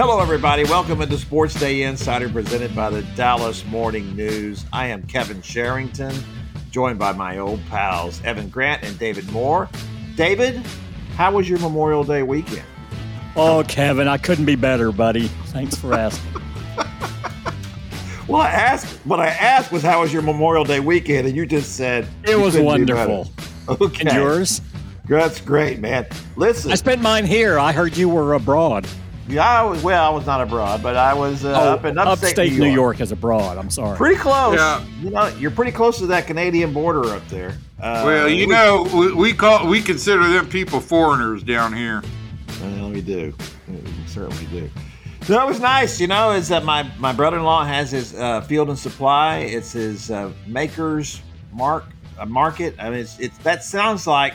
Hello, everybody. Welcome into Sports Day Insider presented by the Dallas Morning News. I am Kevin Sherrington, joined by my old pals Evan Grant and David Moore. David, how was your Memorial Day weekend? Oh, Kevin, I couldn't be better, buddy. Thanks for asking. well, I asked, what I asked was how was your Memorial Day weekend, and you just said it was wonderful. Okay. And yours? That's great, man. Listen, I spent mine here. I heard you were abroad. Yeah, I was, well, I was not abroad, but I was uh, oh, up in upstate, upstate New, York. New York is abroad. I'm sorry. Pretty close. Yeah. You know, you're pretty close to that Canadian border up there. Uh, well, you we, know, we, we, call we consider them people foreigners down here. Well, we do. We certainly do. So it was nice, you know, is that my, my brother-in-law has his uh, field and supply. It's his uh, maker's mark uh, market. I mean, it's, it's that sounds like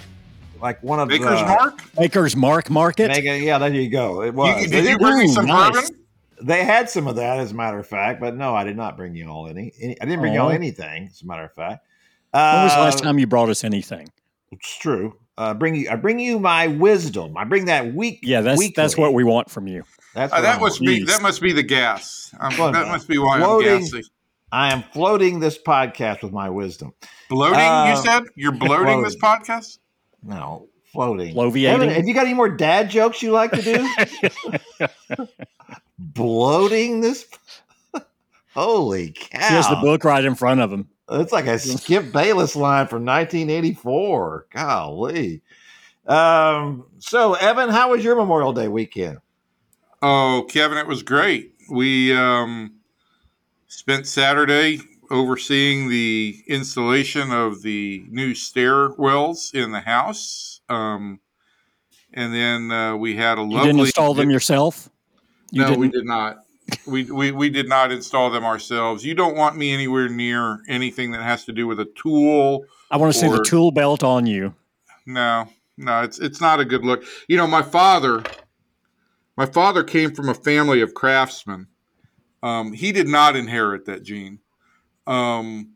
like one of Maker's the, Mark. Maker's Mark Market. Maker, yeah, there you go. It was. You, did you bring me some nice. bourbon? They had some of that, as a matter of fact, but no, I did not bring you all any. any I didn't bring oh. y'all anything, as a matter of fact. Uh, when was the last uh, time you brought us anything? It's true. Uh, bring you. I bring you my wisdom. I bring that week. Yeah, that's weekly. that's what we want from you. That's uh, that must be that must be the gas. that must be why floating, I'm gassy. I am floating this podcast with my wisdom. Bloating, you uh, said you're bloating this podcast. No, floating. Bloviating. have you got any more dad jokes you like to do? Bloating this. Holy cow! He has the book right in front of him. It's like a Skip Bayless line from 1984. Golly. Um, so, Evan, how was your Memorial Day weekend? Oh, Kevin, it was great. We um, spent Saturday overseeing the installation of the new stairwells in the house. Um, and then uh, we had a lovely. You didn't install them yourself? You no, didn't? we did not. we, we we did not install them ourselves. You don't want me anywhere near anything that has to do with a tool. I want to see the tool belt on you. No, no, it's it's not a good look. You know, my father, my father came from a family of craftsmen. Um, he did not inherit that gene. Um,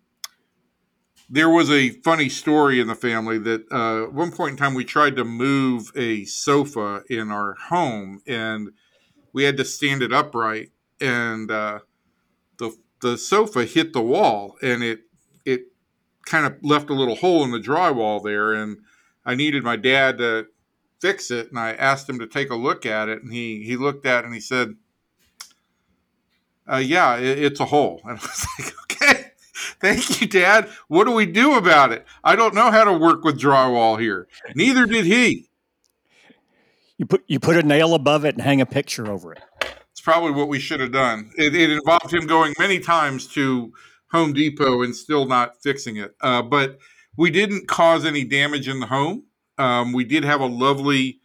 there was a funny story in the family that uh, at one point in time we tried to move a sofa in our home and we had to stand it upright and uh, the the sofa hit the wall and it it kind of left a little hole in the drywall there and I needed my dad to fix it and I asked him to take a look at it and he he looked at it and he said uh, yeah it, it's a hole. And I was like Thank you, Dad. What do we do about it? I don't know how to work with drywall here. Neither did he. You put you put a nail above it and hang a picture over it. It's probably what we should have done. It, it involved him going many times to Home Depot and still not fixing it. Uh, but we didn't cause any damage in the home. Um, we did have a lovely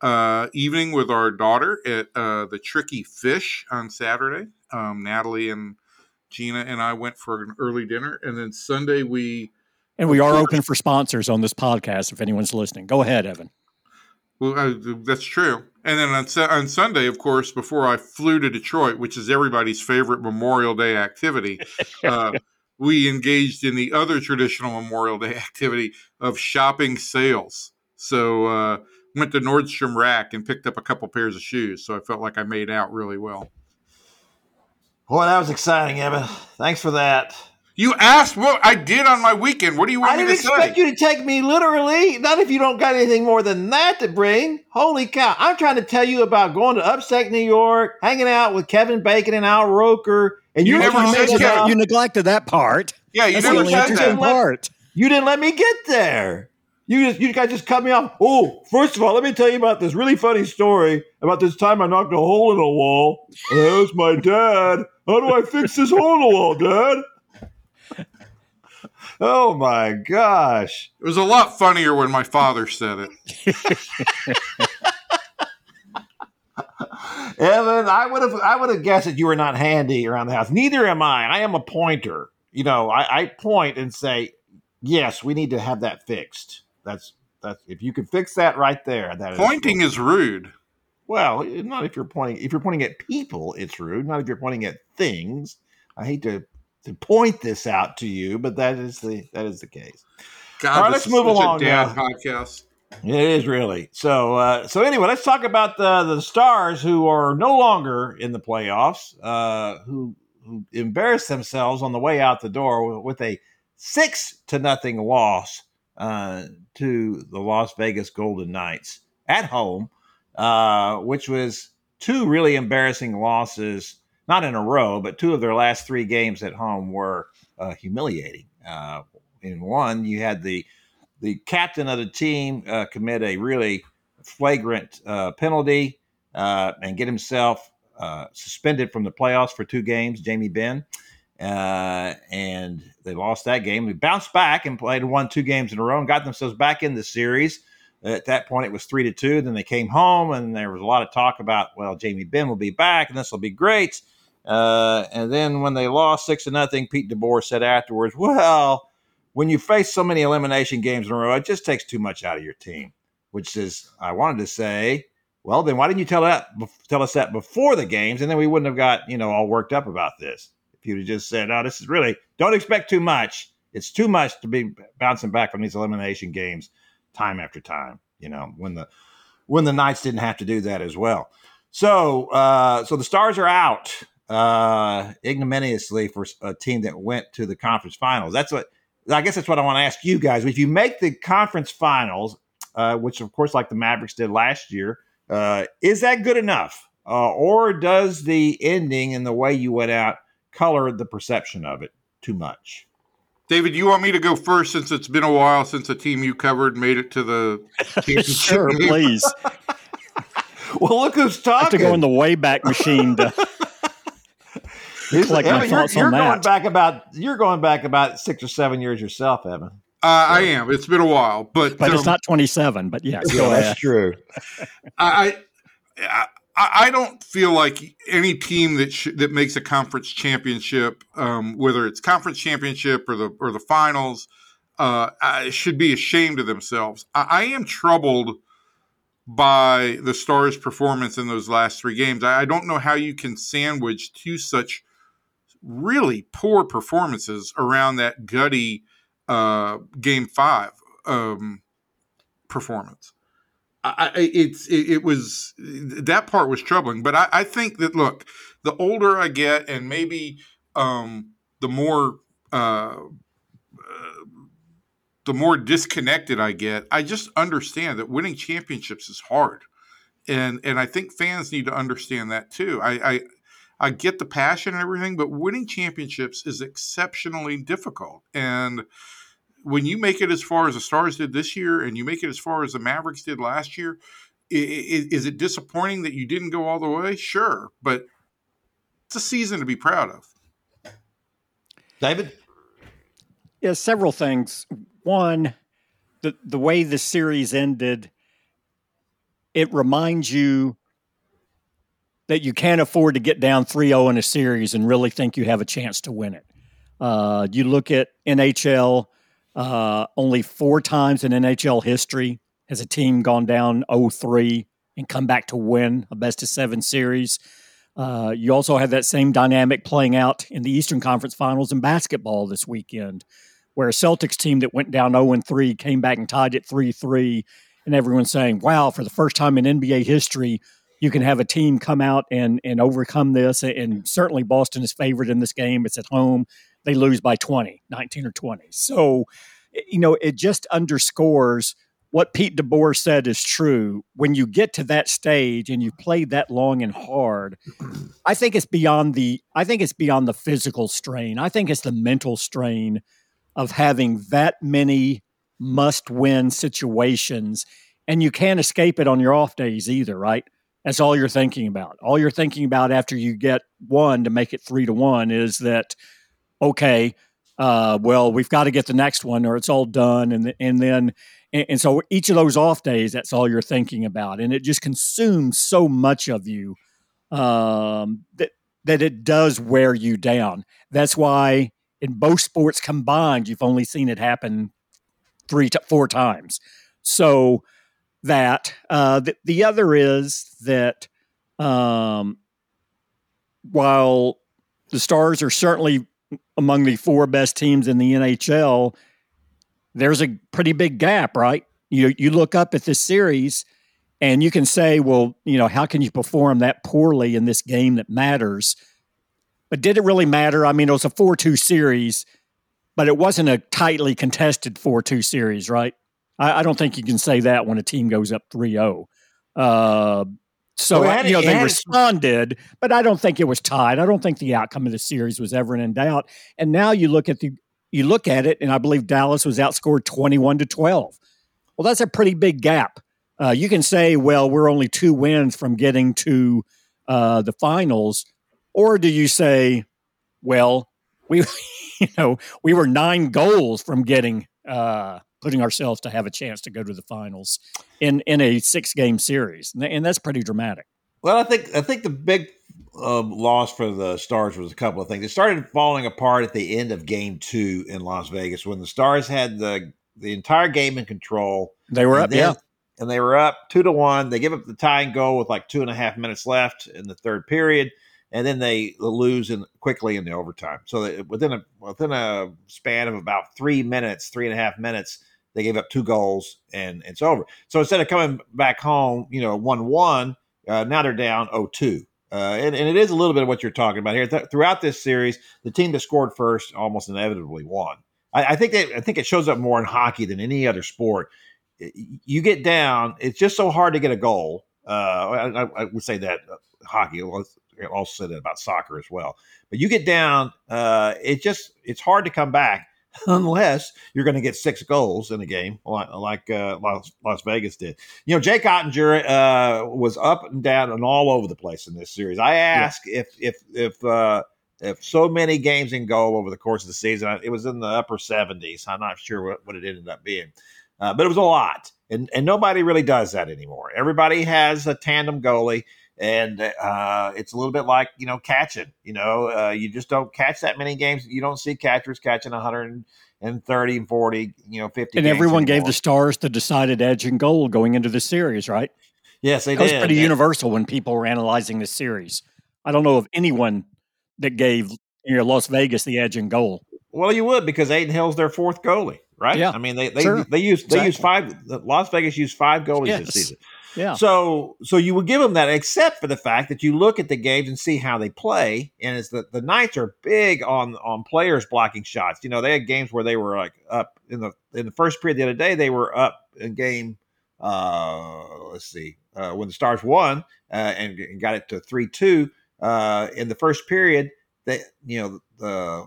uh, evening with our daughter at uh, the Tricky Fish on Saturday. Um, Natalie and Gina and I went for an early dinner, and then Sunday we. And we are open for sponsors on this podcast if anyone's listening. Go ahead, Evan. Well, uh, that's true. And then on, on Sunday, of course, before I flew to Detroit, which is everybody's favorite Memorial Day activity, uh, we engaged in the other traditional Memorial Day activity of shopping sales. So uh, went to Nordstrom Rack and picked up a couple pairs of shoes. So I felt like I made out really well. Boy, that was exciting, Evan. Thanks for that. You asked what I did on my weekend. What do you want I me didn't expect you to take me literally. Not if you don't got anything more than that to bring. Holy cow! I'm trying to tell you about going to upstate New York, hanging out with Kevin Bacon and Al Roker, and you, you never said about, you neglected that part. Yeah, you That's never the only said that part. You didn't let me get there. You just you guys just cut me off. Oh, first of all, let me tell you about this really funny story about this time I knocked a hole in a wall. Was my dad. How do I fix this hole in the wall, Dad? Oh my gosh. It was a lot funnier when my father said it. Evan, I would have I would have guessed that you were not handy around the house. Neither am I. I am a pointer. You know, I, I point and say, yes, we need to have that fixed. That's that's if you can fix that right there. That pointing is, is rude. Well, not if you're pointing. If you're pointing at people, it's rude. Not if you're pointing at things. I hate to to point this out to you, but that is the that is the case. God, All right, let's move along. dad now. podcast. It is really so. Uh, so anyway, let's talk about the the stars who are no longer in the playoffs, uh, who who embarrassed themselves on the way out the door with a six to nothing loss uh, to the Las Vegas Golden Knights at home, uh, which was two really embarrassing losses, not in a row, but two of their last three games at home were uh, humiliating. Uh, in one, you had the the captain of the team uh, commit a really flagrant uh, penalty uh, and get himself suspended from the playoffs for two games, Jamie Benn. Uh, and they lost that game. They bounced back and played won two games in a row and got themselves back in the series. At that point, it was three to two. Then they came home, and there was a lot of talk about, well, Jamie Benn will be back, and this will be great. Uh, and then when they lost six to nothing, Pete DeBoer said afterwards, "Well, when you face so many elimination games in a row, it just takes too much out of your team. Which is, I wanted to say, well, then why didn't you tell that tell us that before the games, and then we wouldn't have got you know all worked up about this. You'd just said, "Oh, this is really don't expect too much. It's too much to be bouncing back from these elimination games time after time." You know, when the when the Knights didn't have to do that as well. So, uh, so the Stars are out uh, ignominiously for a team that went to the conference finals. That's what I guess that's what I want to ask you guys. If you make the conference finals, uh, which of course, like the Mavericks did last year, uh, is that good enough? Uh, or does the ending and the way you went out color the perception of it too much? David, you want me to go first since it's been a while since the team you covered made it to the sure, please. well, look who's talking. I have to go in the Wayback Machine to collect Evan, my thoughts you're, you're on going back about you're going back about six or seven years yourself, Evan. Uh, I am. It's been a while, but but um, it's not 27. But yes, yeah, that's true. I, I I don't feel like any team that sh- that makes a conference championship, um, whether it's conference championship or the or the finals, uh, should be ashamed of themselves. I, I, am troubled by the Stars' performance in those last three games. I, I don't know how you can sandwich two such really poor performances around that gutty uh, game five um, performance. I, it's it, it, was that part was troubling, but I, I, think that look, the older I get, and maybe um, the more uh, uh, the more disconnected I get, I just understand that winning championships is hard, and and I think fans need to understand that too. I, I I get the passion and everything, but winning championships is exceptionally difficult. And when you make it as far as the Stars did this year, and you make it as far as the Mavericks did last year, is, is it disappointing that you didn't go all the way? Sure, but it's a season to be proud of. David, yeah, several things. One, the the way the series ended, it reminds you that you can't afford to get down 3-0 in a series and really think you have a chance to win it. Uh, you look at NHL, uh, only four times in NHL history has a team gone down 0-3 and come back to win a best of seven series. Uh, you also have that same dynamic playing out in the Eastern Conference Finals in basketball this weekend, where a Celtics team that went down 0 3 came back and tied it 3 3. And everyone's saying, wow, for the first time in NBA history, you can have a team come out and and overcome this. And certainly Boston is favored in this game. It's at home. They lose by 20, 19 or 20. So, you know, it just underscores what Pete DeBoer said is true. When you get to that stage and you've played that long and hard, I think it's beyond the I think it's beyond the physical strain. I think it's the mental strain of having that many must win situations and you can't escape it on your off days either, right? That's all you're thinking about. All you're thinking about after you get one to make it three to one is that, okay, uh, well, we've got to get the next one or it's all done. And, and then, and, and, so each of those off days, that's all you're thinking about. And it just consumes so much of you um, that, that it does wear you down. That's why in both sports combined, you've only seen it happen three to four times. So, that. Uh, the, the other is that um, while the Stars are certainly among the four best teams in the NHL, there's a pretty big gap, right? You you look up at this series and you can say, well, you know, how can you perform that poorly in this game that matters? But did it really matter? I mean, it was a 4 2 series, but it wasn't a tightly contested 4 2 series, right? I, I, don't think you can say that when a team goes up 3 0. Uh, so, well, you know, they responded, but I don't think it was tied. I don't think the outcome of the series was ever in doubt. And now you look at the you look at it, and I believe Dallas was outscored 21 to 12. Well, that's a pretty big gap. Uh, you can say, well, we're only two wins from getting to uh, the finals, or do you say, well, we, you know, we were nine goals from getting uh, putting ourselves to have a chance to go to the finals in in a six game series, and that's pretty dramatic. Well, I think I think the big um, loss for the Stars was a couple of things. It started falling apart at the end of Game Two in Las Vegas when the Stars had the the entire game in control. They were up, then, yeah, and they were up two to one. They give up the tying goal with like two and a half minutes left in the third period, and then they lose in quickly in the overtime. So within a within a span of about three minutes, three and a half minutes, they gave up two goals and it's over. So instead of coming back home, you know, one one, uh, now they're down 0-2. Uh, and, and, it is a little bit of what you're talking about here. Th- throughout this series, the team that scored first almost inevitably won. I, I think that I think it shows up more in hockey than any other sport you get down, it's just so hard to get a goal. Uh, I, I, would say that uh, hockey. I'll also say that about soccer as well. But you get down, uh, it just it's hard to come back unless you're going to get six goals in a game like, uh, Las, Las, Vegas did. You know, Jake Oettinger uh, was up and down and all over the place in this series. I asked yeah. if if if uh, if so many games in goal over the course of the season, it was in the upper 70s. I'm not sure what, what it ended up being uh, but it was a lot, and and nobody really does that anymore. Everybody has a tandem goalie, and uh, it's a little bit like you know catching. You know, uh, you just don't catch that many games. You don't see catchers catching 130 and 40, you know, 50. And everyone anymore. gave the Stars the decided edge and goal going into the series, right? Yes, they that did. was pretty universal when people were analyzing the series. I don't know of anyone that gave you know Las Vegas the edge and goal. Well, you would because Adin Hill's their fourth goalie right? Yeah. I mean, they they sure. they use they exactly. use five. Las Vegas used five goalies yes. this season. Yeah. So so you would give them that, except for the fact that you look at the games and see how they play, and it's the the Knights are big on on players blocking shots. You know, they had games where they were like up in the in the first period the other day. They were up in game. Uh, let's see, uh, when the Stars won uh, and, and got it to three two uh, in the first period. They you know the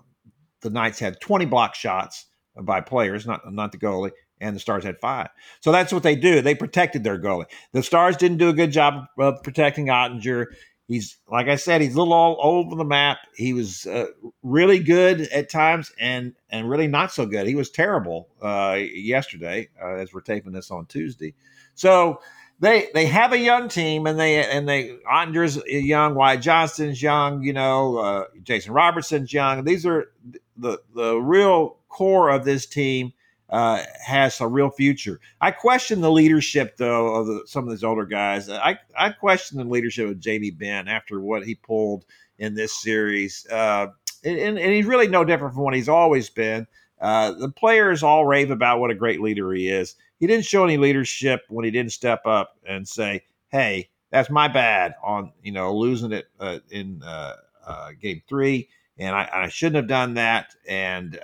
the Knights had twenty block shots by players, not not the goalie, and the Stars had five. So that's what they do. They protected their goalie. The Stars didn't do a good job of protecting Oettinger. He's like I said, he's a little all, over the map. He was uh, really good at times, and and really not so good. He was terrible uh, yesterday, uh, as we're taping this on Tuesday. So they they have a young team, and they and they Oettinger's young, Wyatt Johnston's young, you know, uh, Jason Robertson's young. These are the the real core of this team uh, has a real future. I question the leadership, though, of the, some of these older guys. I, I question the leadership of Jamie Benn after what he pulled in this series. Uh, and, and, he's really no different from what he's always been. Uh, the players all rave about what a great leader he is. He didn't show any leadership when he didn't step up and say, "Hey, that's my bad on you know losing it uh, in uh, uh, game three, and I, I, shouldn't have done that." And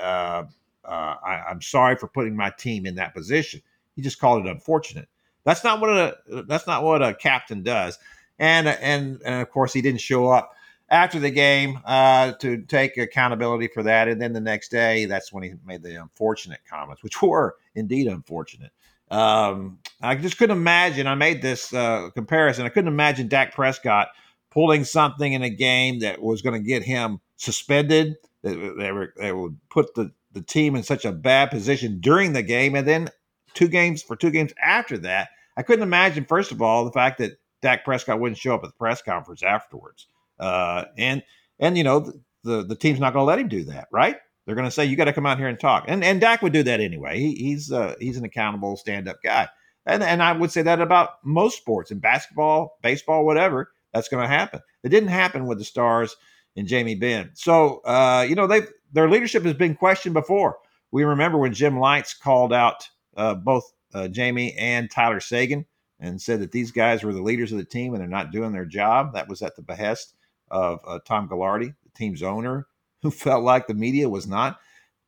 uh, I, am sorry for putting my team in that position. He just called it unfortunate. That's not what a that's not what a captain does. And and and of course he didn't show up after the game uh, to take accountability for that. And then the next day, that's when he made the unfortunate comments, which were indeed unfortunate. Um, I just couldn't imagine. I made this uh, comparison. I couldn't imagine Dak Prescott pulling something in a game that was going to get him suspended. That, that would put the the team in such a bad position during the game, and then two games for two games after that. I couldn't imagine, first of all, the fact that Dak Prescott wouldn't show up at the press conference afterwards, uh, and and you know the the, the team's not going to let him do that, right? They're going to say you got to come out here and talk, and and Dak would do that anyway. He, he's uh, he's an accountable stand up guy, and and I would say that about most sports in basketball, baseball, whatever. That's going to happen. It didn't happen with the Stars and Jamie Benn. So uh, you know they their leadership has been questioned before. We remember when Jim Lites called out uh, both uh, Jamie and Tyler Seguin and said that these guys were the leaders of the team and they're not doing their job. That was at the behest of uh, Tom Gaglardi, the team's owner, who felt like the media was not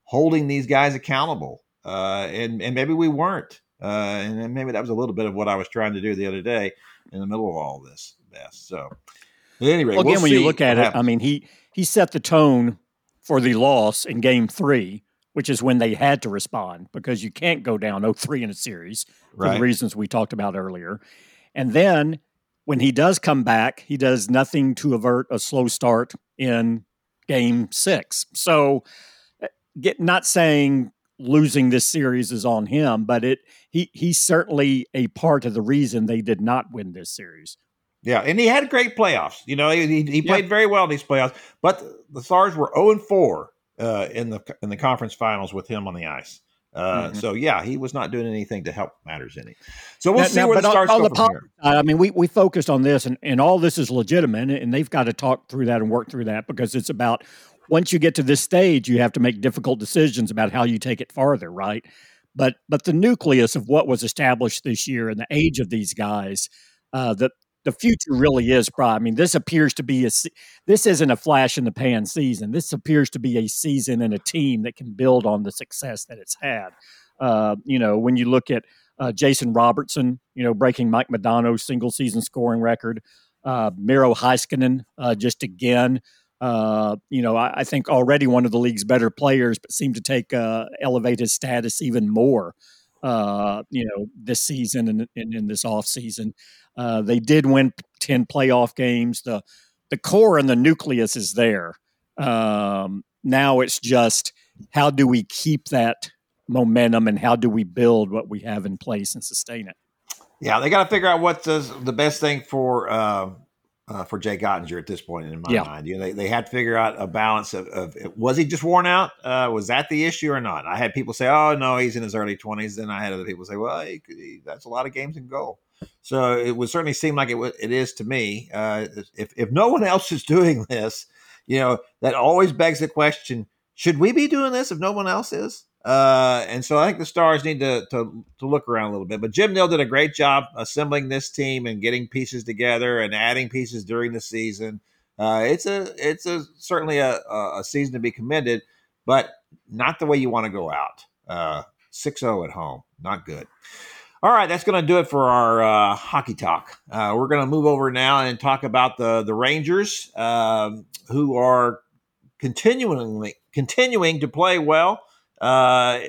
holding these guys accountable. Uh, and, and maybe we weren't. Uh, and maybe that was a little bit of what I was trying to do the other day in the middle of all this mess. So, anyway, well, again, we'll when you look at it, happens. I mean, he he set the tone for the loss in Game Three, which is when they had to respond because you can't go down 0-3 in a series for right. the reasons we talked about earlier. And then when he does come back, he does nothing to avert a slow start in Game Six. So, eh, get not saying losing this series is on him, but it he he's certainly a part of the reason they did not win this series. Yeah, and he had great playoffs. You know, he, he, played Yeah. very well in these playoffs. But the Stars were zero and four uh, in the in the conference finals with him on the ice. Uh, Mhm. So yeah, he was not doing anything to help matters any. So we'll Now- see now, where the Stars on go from here. I mean, we we focused on this, and, and all this is legitimate, and they've got to talk through that and work through that because it's about once you get to this stage, you have to make difficult decisions about how you take it farther, right? But but the nucleus of what was established this year and the age of these guys, uh, the the future really is bright. I mean, this appears to be a this isn't a flash in the pan season. This appears to be a season and a team that can build on the success that it's had. Uh, you know, when you look at uh, Jason Robertson, you know, breaking Mike Modano's single season scoring record. Uh, Miro Heiskanen, uh, just again, uh, you know, I, I think already one of the league's better players, but seemed to take uh, elevate his status even more, uh, you know, this season and, in this off season. Uh, they did win 10 playoff games. The, the core and the nucleus is there. Um, now it's just how do we keep that momentum and how do we build what we have in place and sustain it? Yeah, they got to figure out what's the, the best thing for uh, uh, for Jake Oettinger at this point in my Yeah. mind. You know, they, they had to figure out a balance of, of was he just worn out? Uh, was that the issue or not? I had people say, "Oh no, he's in his early 20s." Then I had other people say, "Well, he, he, that's a lot of games in goal." So it would certainly seem like it, it is to me. Uh, if if no one else is doing this, you know, that always begs the question: Should we be doing this if no one else is? Uh, and so I think the Stars need to, to to look around a little bit. But Jim Nill did a great job assembling this team and getting pieces together and adding pieces during the season. Uh, it's a it's a certainly a, a season to be commended, but not the way you want to go out. Uh, 6-0 at home, not good. All right, that's going to do it for our uh, hockey talk. Uh, we're going to move over now and talk about the the Rangers, um, who are continually continuing to play well. Uh,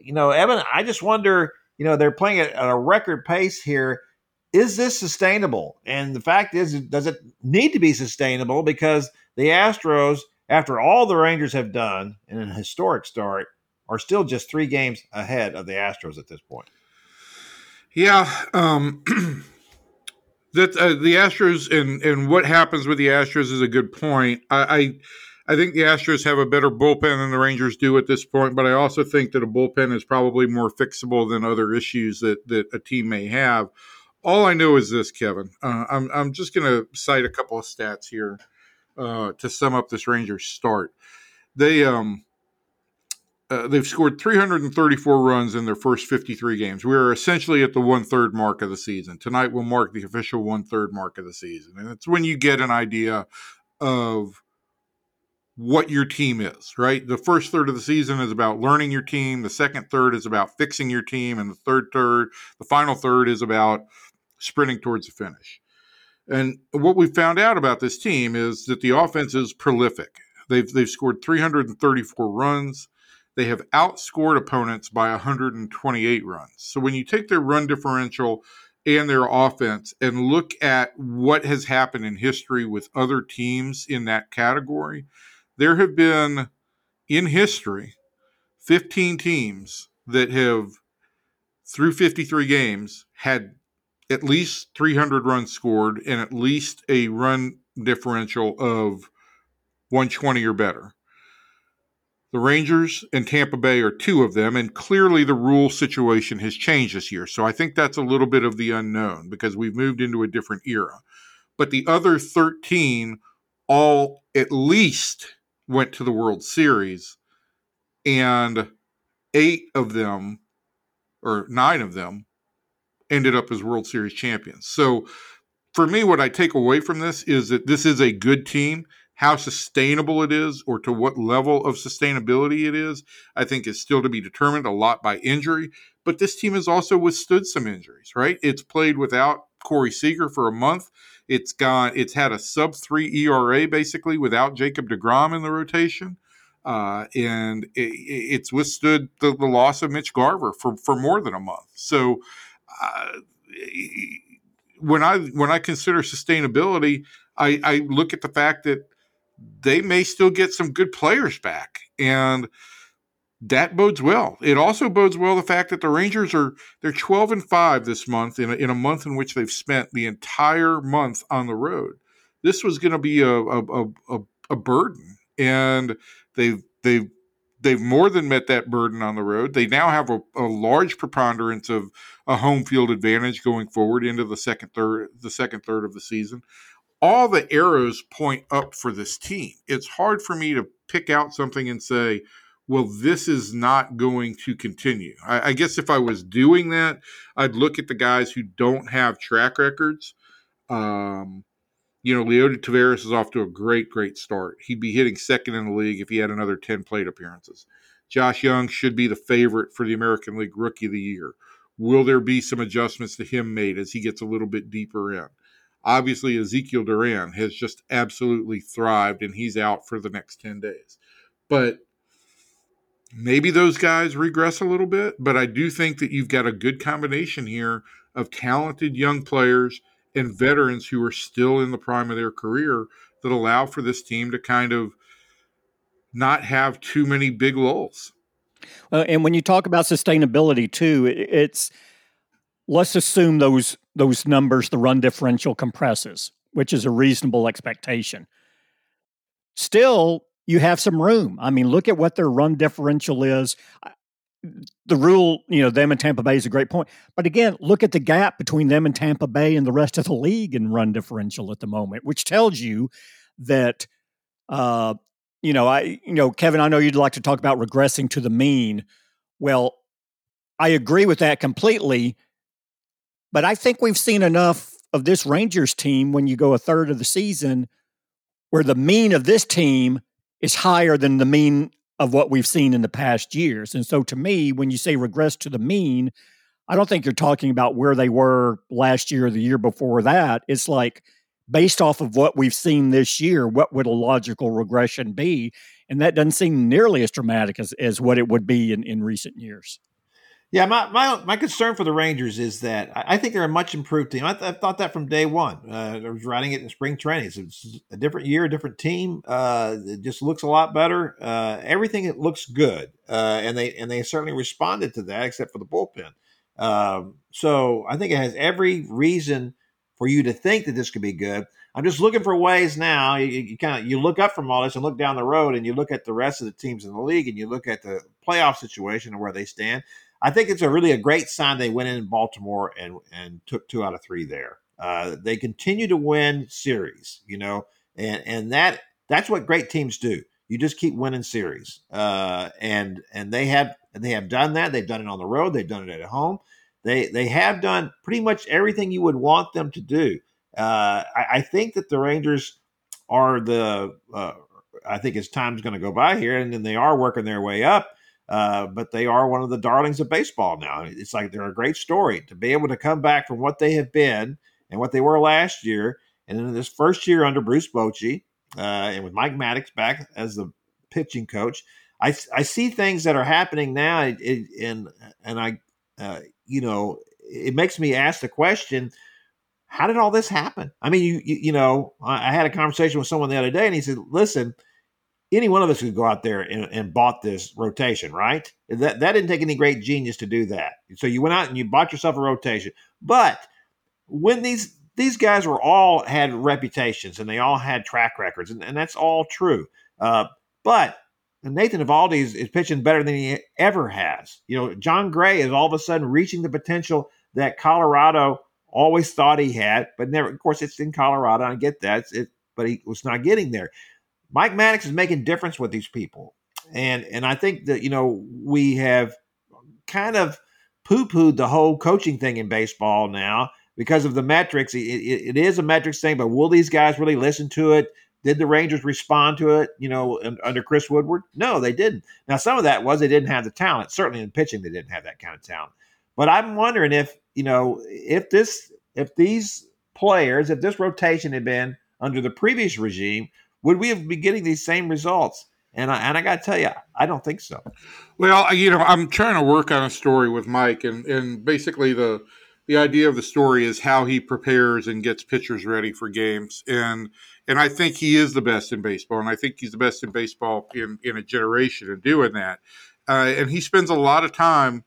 you know, Evan, I just wonder. You know, they're playing at, at a record pace here. Is this sustainable? And the fact is, does it need to be sustainable? Because the Astros, after all the Rangers have done in an historic start, are still just three games ahead of the Astros at this point. Yeah, um, that uh, the Astros and and what happens with the Astros is a good point. I, I I think the Astros have a better bullpen than the Rangers do at this point, but I also think that a bullpen is probably more fixable than other issues that that a team may have. All I know is this, Kevin. Uh, I'm I'm just going to cite a couple of stats here uh, to sum up this Rangers start. They um uh, they've scored 334 runs in their first 53 games. We are essentially at the one third mark of the season. Tonight will mark the official one third mark of the season, and it's when you get an idea of what your team is. Right, the first third of the season is about learning your team. The second third is about fixing your team, and the third third, the final third, is about sprinting towards the finish. And what we found out about this team is that the offense is prolific. They've they've scored 334 runs. They have outscored opponents by 128 runs. So when you take their run differential and their offense and look at what has happened in history with other teams in that category, there have been in history 15 teams that have through 53 games had at least 300 runs scored and at least a run differential of 120 or better. The Rangers and Tampa Bay are two of them, and clearly the rule situation has changed this year. So I think that's a little bit of the unknown because we've moved into a different era. But the other 13 all at least went to the World Series, and eight of them or nine of them ended up as World Series champions. So for me, what I take away from this is that this is a good team. How sustainable it is, or to what level of sustainability it is, I think is still to be determined a lot by injury. But this team has also withstood some injuries, right? It's played without Corey Seager for a month. It's gone. It's had a sub three ERA basically without Jacob deGrom in the rotation, uh, and it, it's withstood the, the, loss of Mitch Garver for for more than a month. So. Uh, when I when I consider sustainability, I, I look at the fact that they may still get some good players back, and that bodes well. It also bodes well the fact that the Rangers are they're twelve and five this month in a, in a month in which they've spent the entire month on the road. This was going to be a a, a a burden, and they've they've they've more than met that burden on the road. They now have a, a, large preponderance of a home field advantage going forward into the second third the second third of the season. All the arrows point up for this team. It's hard for me to pick out something and say, well, this is not going to continue. I, I guess if I was doing that, I'd look at the guys who don't have track records. Um, you know, Leody Taveras is off to a great, great start. He'd be hitting second in the league if he had another 10 plate appearances. Josh Jung should be the favorite for the American League Rookie of the Year. Will there be some adjustments to him made as he gets a little bit deeper in? Obviously, Ezekiel Duran has just absolutely thrived and he's out for the next 10 days. But maybe those guys regress a little bit, but I do think that you've got a good combination here of talented young players and veterans who are still in the prime of their career that allow for this team to kind of not have too many big lulls. Uh, and when you talk about sustainability too, it's let's assume those those numbers, the run differential compresses, which is a reasonable expectation. Still, you have some room. I mean, look at what their run differential is the rule, you know, them and Tampa Bay is a great point. But again, look at the gap between them and Tampa Bay and the rest of the league in run differential at the moment, which tells you that, uh, you know, I, you know, Kevin, I know you'd like to talk about regressing to the mean. Well, I agree with that completely. But I think we've seen enough of this Rangers team when you go a third of the season where the mean of this team is higher than the mean of what we've seen in the past years. And so to me, when you say regress to the mean, I don't think you're talking about where they were last year or the year before that. It's like based off of what we've seen this year, what would a logical regression be? And that doesn't seem nearly as dramatic as, as what it would be in, in recent years. Yeah, my, my my concern for the Rangers is that I think they're a much improved team. I, th- I thought that from day one. Uh, I was writing it in spring training. It's a different year, a different team. Uh, it just looks a lot better. Uh, everything it looks good, uh, and they and they certainly responded to that, except for the bullpen. Um, so I think it has every reason for you to think that this could be good. I'm just looking for ways now. You, you kind of you look up from all this and look down the road, and you look at the rest of the teams in the league, and you look at the playoff situation and where they stand I think it's a really a great sign they went in Baltimore and and took two out of three there. Uh, they continue to win series, you know, and and that that's what great teams do. You just keep winning series, uh, and and they have they have done that. They've done it on the road. They've done it at home. They they have done pretty much everything you would want them to do. Uh, I, I, think that the Rangers are the. Uh, I think as time's going to go by here, and then they are working their way up uh, but they are one of the darlings of baseball now. It's like they're a great story to be able to come back from what they have been and what they were last year. And in this first year under Bruce Bochy uh, and with Mike Maddux back as the pitching coach, I, I see things that are happening now. and, and I, uh, you know, it makes me ask the question, how did all this happen? I mean, you, you, you know, I, I had a conversation with someone the other day and he said, listen, any one of us could go out there and, and, bought this rotation, right? That that didn't take any great genius to do that. So you went out and you bought yourself a rotation. But when these these guys were all had reputations and they all had track records, and, and that's all true. Uh, but Nathan Eovaldi is, is pitching better than he ever has. You know, Jon Gray is all of a sudden reaching the potential that Colorado always thought he had, but never. Of course, it's in Colorado. I get that, it, but he was not getting there. Mike Maddux is making difference with these people, and and I think that you know we have kind of poo pooed the whole coaching thing in baseball now because of the metrics. It, it, it is a metrics thing, but will these guys really listen to it? Did the Rangers respond to it, you know, under Chris Woodward? No, they didn't. Now, some of that was they didn't have the talent. Certainly in pitching, they didn't have that kind of talent. But I'm wondering if, you know, if this, if these players, if this rotation had been under the previous regime, would we have been getting these same results? And I, and I got to tell you, I don't think so. Well, you know, I'm trying to work on a story with Mike, and, and basically the the idea of the story is how he prepares and gets pitchers ready for games. And and I think he is the best in baseball, and I think he's the best in baseball in in a generation in doing that. Uh, and he spends a lot of time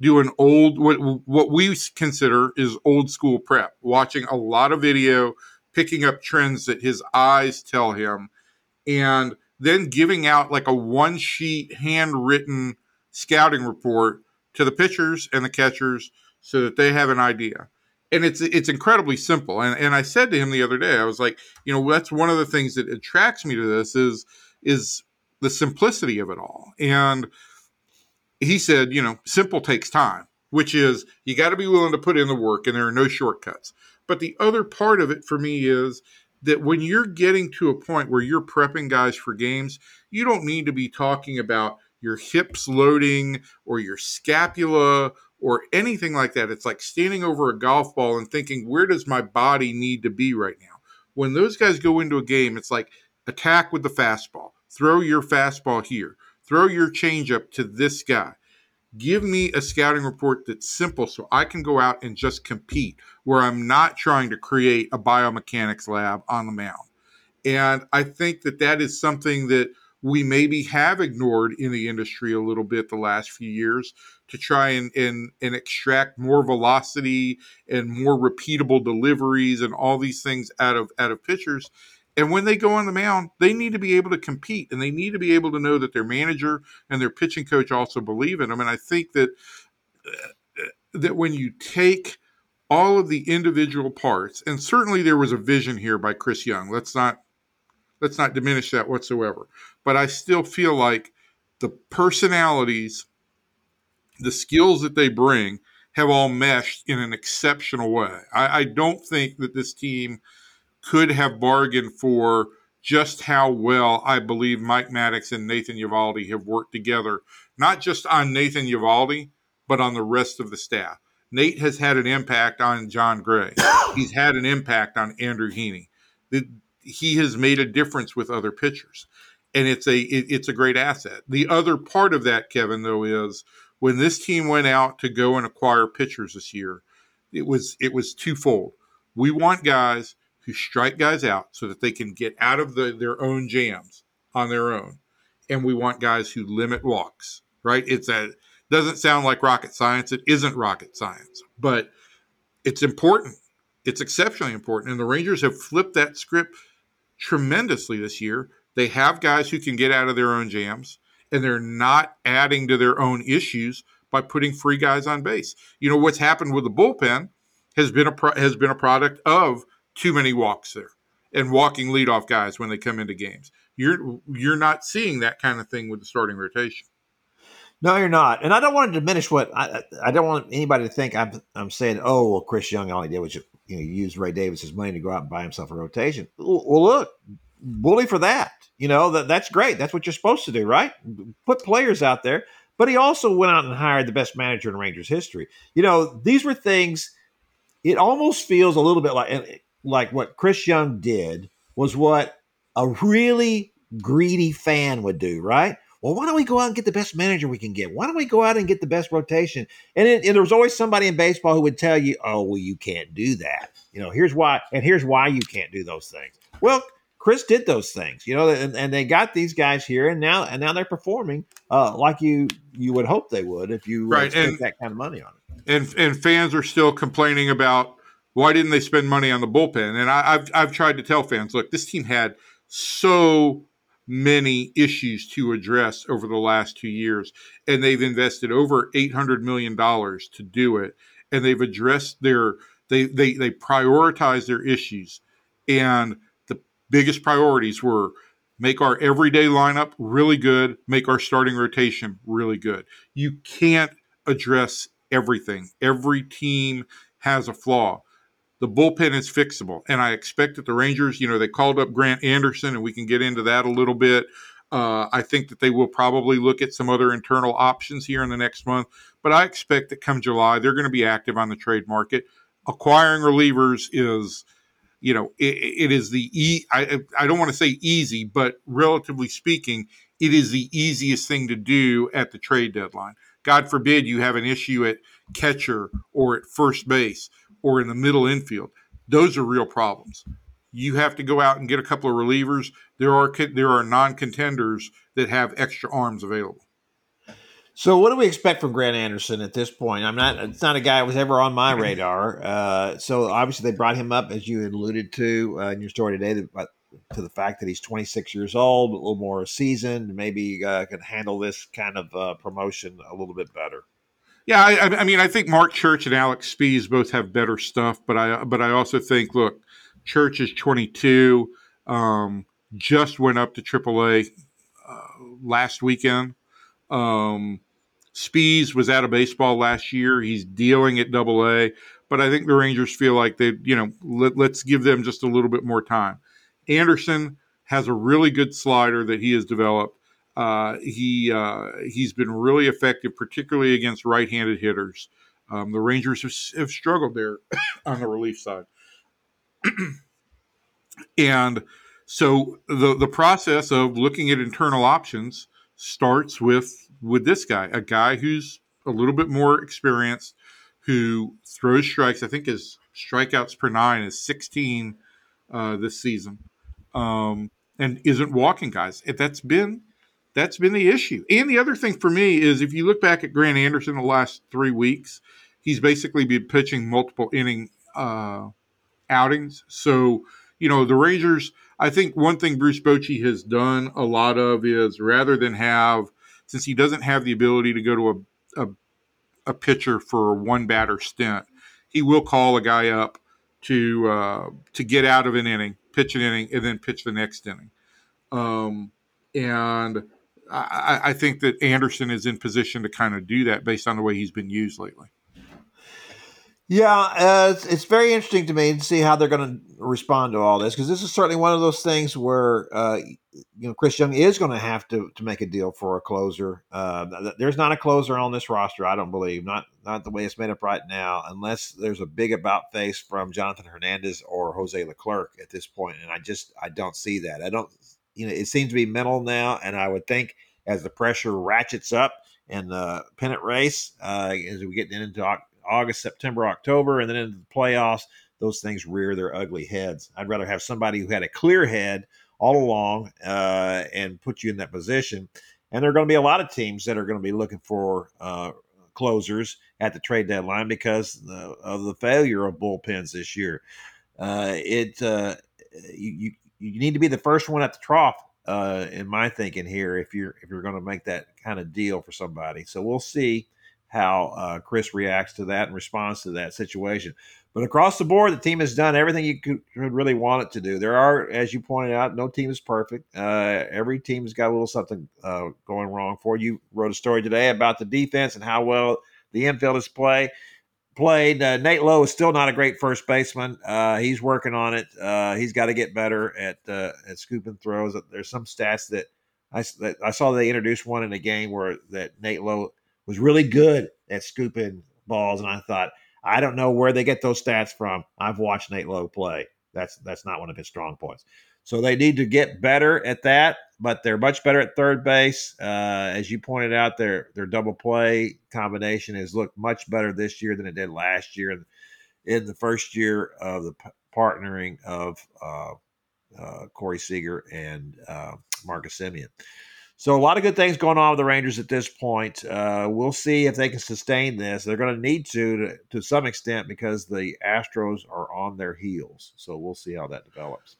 doing old what what we consider is old school prep, watching a lot of video, picking up trends that his eyes tell him, and then giving out like a one sheet handwritten scouting report to the pitchers and the catchers so that they have an idea. And it's it's incredibly simple. And and I said to him the other day, I was like, you know, that's one of the things that attracts me to this is is the simplicity of it all. And he said, you know, simple takes time, which is you got to be willing to put in the work and there are no shortcuts. But the other part of it for me is that when you're getting to a point where you're prepping guys for games, you don't need to be talking about your hips loading or your scapula or anything like that. It's like standing over a golf ball and thinking, where does my body need to be right now? When those guys go into a game, it's like attack with the fastball, throw your fastball here, throw your changeup to this guy. Give me a scouting report that's simple so I can go out and just compete where I'm not trying to create a biomechanics lab on the mound. And I think that that is something that we maybe have ignored in the industry a little bit the last few years to try and, and, and extract more velocity and more repeatable deliveries and all these things out of out of pitchers. And when they go on the mound, they need to be able to compete and they need to be able to know that their manager and their pitching coach also believe in them. And I think that uh, that when you take all of the individual parts, and certainly there was a vision here by Chris Young. Let's not let's not diminish that whatsoever. But I still feel like the personalities, the skills that they bring have all meshed in an exceptional way. I, I don't think that this team could have bargained for just how well I believe Mike Maddux and Nathan Eovaldi have worked together, not just on Nathan Eovaldi, but on the rest of the staff. Nate has had an impact on Jon Gray. He's had an impact on Andrew Heaney he has made a difference with other pitchers, and it's a it, it's a great asset. The other part of that, Kevin, though, is when this team went out to go and acquire pitchers this year, it was it was twofold. We want guys who strike guys out so that they can get out of the, their own jams on their own, and we want guys who limit walks. Right? It's a doesn't sound like rocket science. It isn't rocket science, but it's important. It's exceptionally important, and the Rangers have flipped that script tremendously this year. They have guys who can get out of their own jams, and they're not adding to their own issues by putting free guys on base. You know what's happened with the bullpen has been a pro- has been a product of too many walks there and walking leadoff guys when they come into games. You're you're not seeing that kind of thing with the starting rotation. No, you're not. And I don't want to diminish what I, I don't want anybody to think I'm I'm saying, oh well, Chris Young all he did was you know use Ray Davis's money to go out and buy himself a rotation. Well, look, bully for that. You know that that's great. That's what you're supposed to do, right? Put players out there. But he also went out and hired the best manager in Rangers history. You know, these were things. It almost feels a little bit like like what Chris Young did was what a really greedy fan would do, right? well, why don't we go out and get the best manager we can get? Why don't we go out and get the best rotation? And, it, and there was always somebody in baseball who would tell you, oh, well, you can't do that. You know, here's why, and here's why you can't do those things. Well, Chris did those things, you know, and, and they got these guys here, and now and now they're performing uh, like you you would hope they would if you right. spent that kind of money on it. And and fans are still complaining about why didn't they spend money on the bullpen? And I, I've I've tried to tell fans, look, this team had so many issues to address over the last two years. And they've invested over $800 million to do it. And they've addressed their, they, they, they prioritize their issues. And the biggest priorities were make our everyday lineup really good, make our starting rotation really good. You can't address everything. Every team has a flaw. The bullpen is fixable, and I expect that the Rangers, you know, they called up Grant Anderson, and we can get into that a little bit. Uh, I think that they will probably look at some other internal options here in the next month, but I expect that come July they're going to be active on the trade market. Acquiring relievers is, you know, it, it is the e. I, I don't want to say easy, but relatively speaking, it is the easiest thing to do at the trade deadline. God forbid you have an issue at catcher or at first base or in the middle infield. Those are real problems. You have to go out and get a couple of relievers. There are there are non-contenders that have extra arms available. So, what do we expect from Grant Anderson at this point? I'm not. It's not a guy who was ever on my radar. Uh, so, obviously, they brought him up as you alluded to uh, in your story today, to the fact that he's 26 years old, a little more seasoned, maybe uh, can handle this kind of uh, promotion a little bit better. Yeah, I, I, mean, I think Marc Church and Alex Speas both have better stuff, but I but I also think, look, Church is 22, um, just went up to AAA uh, last weekend. Um, Speas was out of baseball last year. He's dealing at Double A, but I think the Rangers feel like they, you know, let, let's give them just a little bit more time. Anderson has a really good slider that he has developed. Uh, he uh, he's been really effective, particularly against right-handed hitters. Um, the Rangers have, have, struggled there on the relief side, and so the the process of looking at internal options starts with with this guy, a guy who's a little bit more experienced, who throws strikes. I think his strikeouts per nine is 16 uh, this season, um, and isn't walking guys. That's been that's been the issue. And the other thing for me is if you look back at Grant Anderson the last three weeks, he's basically been pitching multiple inning uh, outings. So, you know, the Rangers, I think one thing Bruce Bochy has done a lot of is rather than have, since he doesn't have the ability to go to a, a, a pitcher for a one batter stint, he will call a guy up to uh, to get out of an inning, pitch an inning, and then pitch the next inning. Um, and I, I think that Anderson is in position to kind of do that based on the way he's been used lately. Yeah, uh, it's, it's, very interesting to me to see how they're going to respond to all this because this is certainly one of those things where uh, you know Chris Young is going to have to to make a deal for a closer. Uh, there's not a closer on this roster, I don't believe, not not the way it's made up right now, unless there's a big about face from Jonathan Hernandez or Jose Leclerc at this point, and I just I don't see that. I don't you know, it seems to be mental now, and I would think as the pressure ratchets up in the pennant race, uh, as we get into August, September, October, and then into the playoffs, those things rear their ugly heads. I'd rather have somebody who had a clear head all along uh, and put you in that position. And there are going to be a lot of teams that are going to be looking for uh, closers at the trade deadline because of the failure of bullpens this year. Uh, it uh, you, you need to be the first one at the trough uh, in my thinking here if you're if you're going to make that kind of deal for somebody. So we'll see how uh, Chris reacts to that and responds to that situation. But across the board, the team has done everything you could, really want it to do. There are, as you pointed out, no team is perfect. Uh, every team has got a little something uh, going wrong for you. Wrote a story today about the defense and how well the infielders play played. Uh, Nate Lowe is still not a great first baseman. Uh, he's working on it. Uh, he's got to get better at uh, at scooping throws. There's some stats that I, that I saw they introduced one in a game where that Nate Lowe was really good at scooping balls, and I thought I don't know where they get those stats from. I've watched Nate Lowe play. That's that's not one of his strong points. So they need to get better at that, but they're much better at third base. Uh, as you pointed out, their their double play combination has looked much better this year than it did last year. In the first year of the partnering of uh, uh, Corey Seager and uh, Marcus Semien. So a lot of good things going on with the Rangers at this point. Uh, we'll see if they can sustain this. They're going to need to, to, to some extent because the Astros are on their heels. So we'll see how that develops.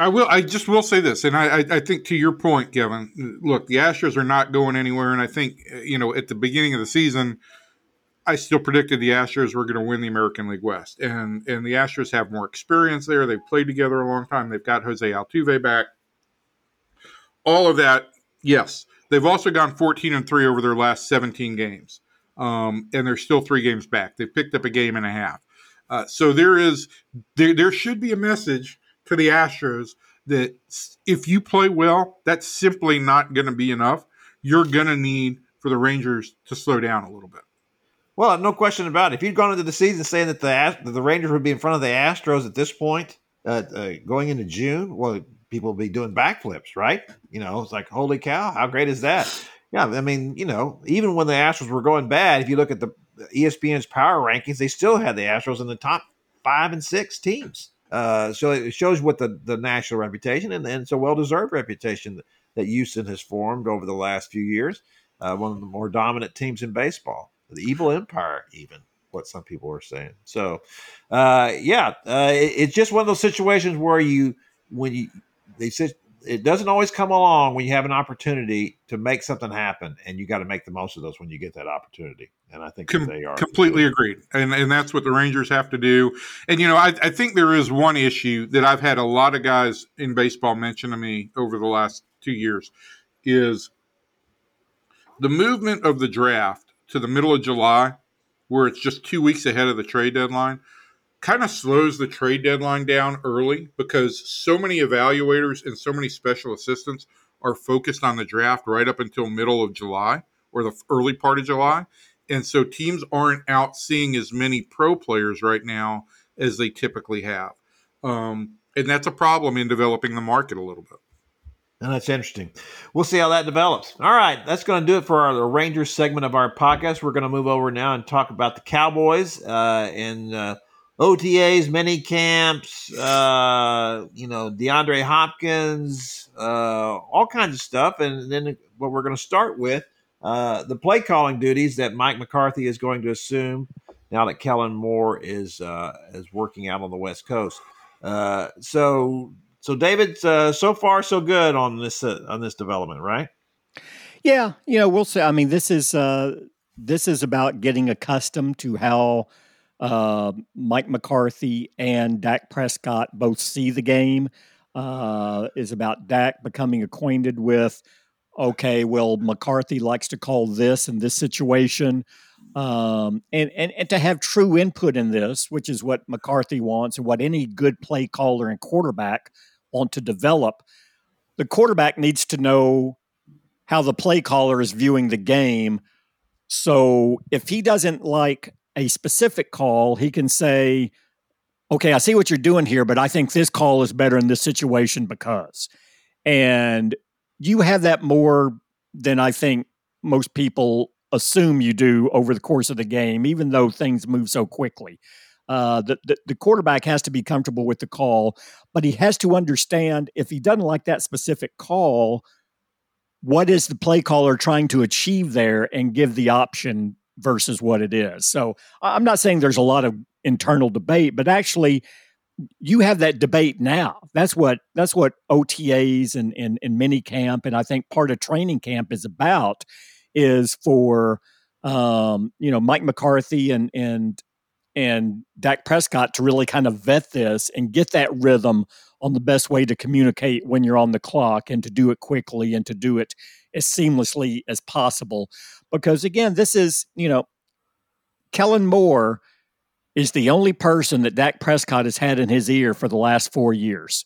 I will. I just will say this, and I, I, think to your point, Kevin. Look, the Astros are not going anywhere, and I think you know at the beginning of the season, I still predicted the Astros were going to win the American League West, and and the Astros have more experience there. They've played together a long time. They've got Jose Altuve back. All of that, yes. They've also gone 14 and three over their last 17 games. um, and they're still three games back. They've picked up a game and a half. Uh, so there is there there should be a message to the Astros that if you play well, that's simply not going to be enough. You're going to need for the Rangers to slow down a little bit. Well, no question about it. If you'd gone into the season saying that the that the Rangers would be in front of the Astros at this point, uh, uh, going into June, well, people would be doing backflips, right? You know, it's like, holy cow, how great is that? Yeah, I mean, you know, even when the Astros were going bad, if you look at the ESPN's power rankings, they still had the Astros in the top five and six teams. Uh, so it shows what the, the national reputation and, and it's a well deserved reputation that, Houston has formed over the last few years. Uh, one of the more dominant teams in baseball, the evil empire, even what some people are saying. So, uh, yeah, uh, it, it's just one of those situations where you, when you, they it doesn't always come along when you have an opportunity to make something happen, and you got to make the most of those when you get that opportunity. And I think Com- they are completely agreed, and and that's what the Rangers have to do. And you know, I, I think there is one issue that I've had a lot of guys in baseball mention to me over the last two years is the movement of the draft to the middle of July, where it's just two weeks ahead of the trade deadline kind of slows the trade deadline down early because so many evaluators and so many special assistants are focused on the draft right up until middle of July or the early part of July. And so teams aren't out seeing as many pro players right now as they typically have. Um, and that's a problem in developing the market a little bit. And that's interesting. We'll see how that develops. All right, that's going to do it for our the Rangers segment of our podcast. We're going to move over now and talk about the Cowboys uh, and uh, OTAs, mini camps, uh, you know, DeAndre Hopkins, uh, all kinds of stuff. And then what we're going to start with uh, the play calling duties that Mike McCarthy is going to assume now that Kellen Moore is uh, is working out on the West Coast. Uh, so, so David, uh, so far so good on this on this development, right? Yeah, you know, we'll say. I mean, this is this is about getting accustomed to how uh, Mike McCarthy and Dak Prescott both see the game. Uh, is about Dak becoming acquainted with, okay, well, McCarthy likes to call this in this situation. Um, and, and, and to have true input in this, which is what McCarthy wants and what any good play caller and quarterback want to develop. The quarterback needs to know how the play caller is viewing the game. So if he doesn't like a specific call, he can say, okay, I see what you're doing here, but I think this call is better in this situation because. And you have that more than I think most people assume you do over the course of the game, even though things move so quickly. Uh, the, the, the quarterback has to be comfortable with the call, but he has to understand if he doesn't like that specific call, what is the play caller trying to achieve there and give the option versus what it is. So I'm not saying there's a lot of internal debate, but actually you have that debate now. That's what that's what OTAs and, and, mini camp and I think part of training camp is about is for um, you know Mike McCarthy and and and Dak Prescott to really kind of vet this and get that rhythm on the best way to communicate when you're on the clock and to do it quickly and to do it as seamlessly as possible because again, this is, you know, Kellen Moore is the only person that Dak Prescott has had in his ear for the last four years.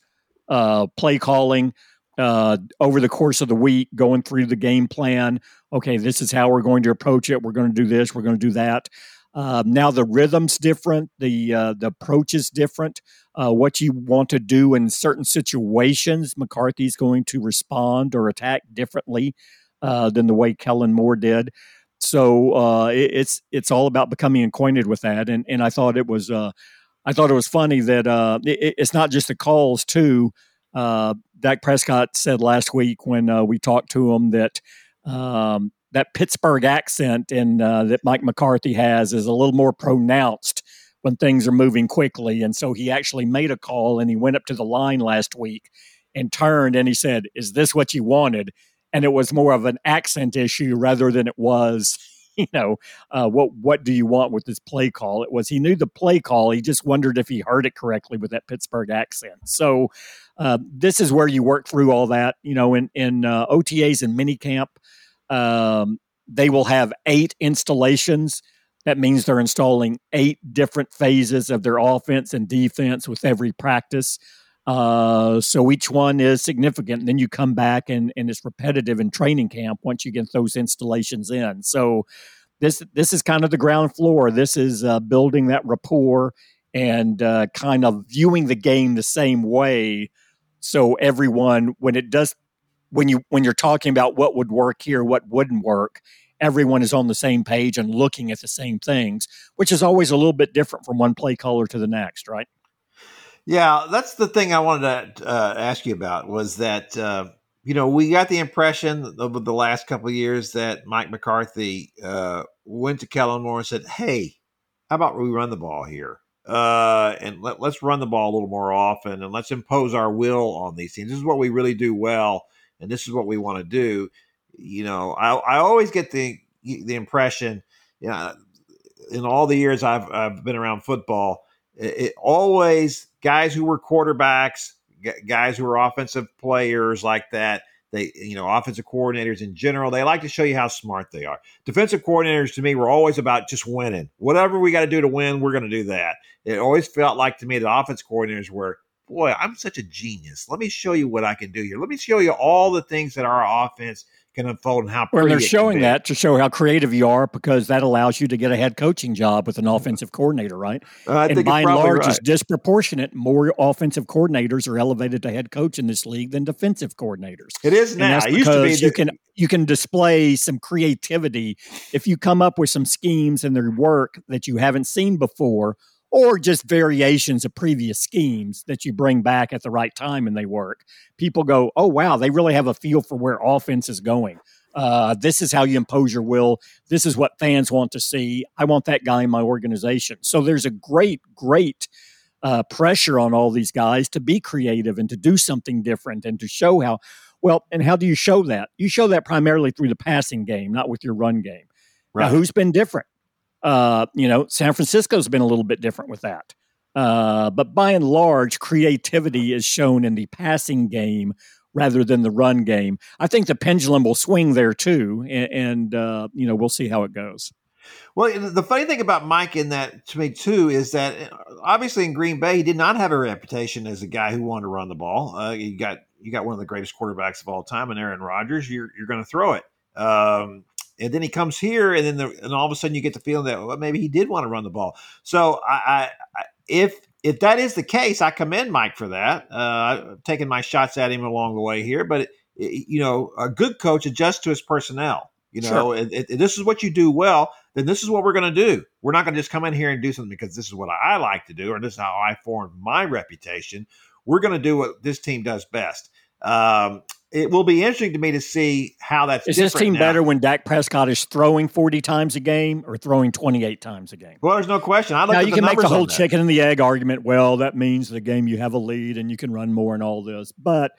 Uh, play calling uh, over the course of the week, going through the game plan. Okay, this is how we're going to approach it. We're going to do this. We're going to do that. Uh, now the rhythm's different. The uh, the approach is different. Uh, what you want to do in certain situations, McCarthy's going to respond or attack differently uh, than the way Kellen Moore did. So uh, it, it's it's all about becoming acquainted with that, and and I thought it was I thought it was funny that it, it's not just the calls too. Dak Prescott said last week when we talked to him that um, that Pittsburgh accent and that Mike McCarthy has is a little more pronounced when things are moving quickly, and so he actually made a call and he went up to the line last week and turned and he said, "Is this what you wanted?" and it was more of an accent issue rather than it was you know uh, what what do you want with this play call? It was he knew the play call. He just wondered if he heard it correctly with that pittsburgh accent. So uh, this is where you work through all that you know in in uh, otas and minicamp um, they will have eight installations. That means they're installing eight different phases of their offense and defense with every practice. Uh, so each one is significant. And then you come back and, and it's repetitive in training camp once you get those installations in. So this this is kind of the ground floor. This is uh, building that rapport and uh, kind of viewing the game the same way. So everyone, when it does, when you when you're talking about what would work here, what wouldn't work, everyone is on the same page and looking at the same things, which is always a little bit different from one play caller to the next, right? Yeah, that's the thing I wanted to uh, ask you about was that uh, you know we got the impression over the last couple years that Mike McCarthy uh, went to Kellen Moore and said, "Hey, how about we run the ball here?" Uh, and let, us run the ball a little more often and let's impose our will on these teams. This is what we really do well, and this is what we want to do. You know, I, I always get the the impression, you know, in all the years I've I've been around football, it, it always guys who were quarterbacks, guys who were offensive players like that they, you know, offensive coordinators in general, they like to show you how smart they are. Defensive coordinators to me were always about just winning. Whatever we got to do to win, we're going to do that. It always felt like to me the offense coordinators were, boy, I'm such a genius. Let me show you what I can do here. Let me show you all the things that our offense can unfold and how well they're showing that to show how creative you are because that allows you to get a head coaching job with an offensive coordinator, right? Uh, I and by and large, right. it's disproportionate. More offensive coordinators are elevated to head coach in this league than defensive coordinators. It is now. And it used to be you can you can display some creativity if you come up with some schemes and their work that you haven't seen before or just variations of previous schemes that you bring back at the right time and they work. People go, oh, wow, they really have a feel for where offense is going. Uh, this is how you impose your will. This is what fans want to see. I want that guy in my organization. So there's a great, great uh, pressure on all these guys to be creative and to do something different and to show how. Well, and how do you show that? You show that primarily through the passing game, not with your run game. Right. Now, who's been different? Uh, you know, San Francisco's been a little bit different with that. Uh, but by and large, creativity is shown in the passing game rather than the run game. I think the pendulum will swing there too, and, and uh, you know we'll see how it goes. Well, the funny thing about Mike in that to me too is that uh, obviously in Green Bay he did not have a reputation as a guy who wanted to run the ball. Uh, you got you got one of the greatest quarterbacks of all time, and Aaron Rodgers. You're you're going to throw it. Um, and then he comes here, and then the, and all of a sudden you get the feeling that well, maybe he did want to run the ball. So I, I, if if that is the case, I commend Mike for that. Uh, taking my shots at him along the way here, but it, it, you know, a good coach adjusts to his personnel. You know, sure. it, this is what you do well. Then this is what we're going to do. We're not going to just come in here and do something because this is what I like to do, or this is how I formed my reputation. We're going to do what this team does best. Um, it will be interesting to me to see how that's. Is this team now. better when Dak Prescott is throwing forty times a game or throwing twenty eight times a game? Well, there's no question. I now you can make the whole chicken and the egg argument. Well, that means the game you have a lead and you can run more and all this, but.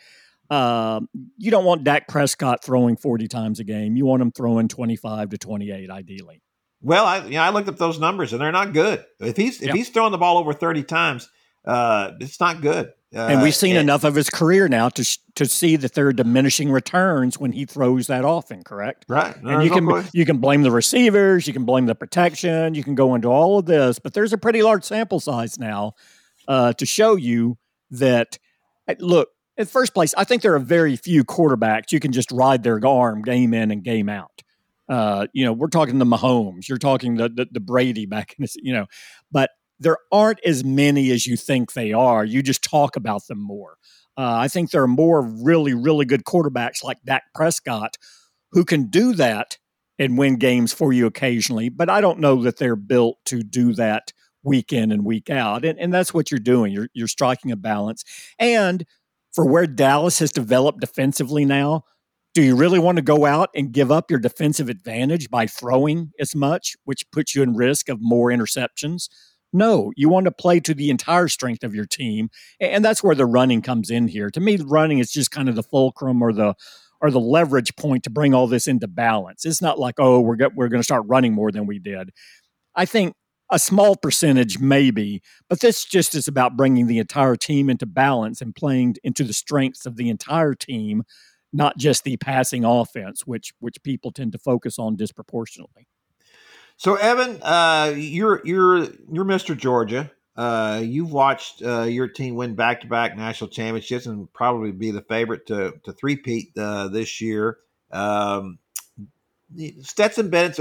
Um, you don't want Dak Prescott throwing 40 times a game. You want him throwing 25 to 28, ideally. Well, I, yeah, I looked up those numbers and they're not good. If he's if he's throwing the ball over 30 times, uh, it's not good. Uh, and we've seen enough of his career now to to see that there are diminishing returns when he throws that often. Correct, right? No, and you can no you can blame the receivers, you can blame the protection, you can go into all of this, but there's a pretty large sample size now uh, to show you that. Look, in first place, I think there are very few quarterbacks you can just ride their arm game in and game out. Uh, you know, we're talking the Mahomes, you're talking the, the the Brady back in this, you know, but there aren't as many as you think they are. You just talk about them more. Uh, I think there are more really, really good quarterbacks like Dak Prescott who can do that and win games for you occasionally, but I don't know that they're built to do that week in and week out. And, and that's what you're doing. You're, you're striking a balance. And for where Dallas has developed defensively now, do you really want to go out and give up your defensive advantage by throwing as much, which puts you in risk of more interceptions? No, you want to play to the entire strength of your team, and that's where the running comes in here. To me, running is just kind of the fulcrum or the or the leverage point to bring all this into balance. It's not like oh we're we're going to start running more than we did. I think a small percentage maybe, but this just is about bringing the entire team into balance and playing into the strengths of the entire team, not just the passing offense, which which people tend to focus on disproportionately. So, Evan, uh, you're you're you're Mr. Georgia. Uh, you've watched uh, your team win back to back national championships and probably be the favorite to to three-peat uh, this year. Um, Stetson Bennett's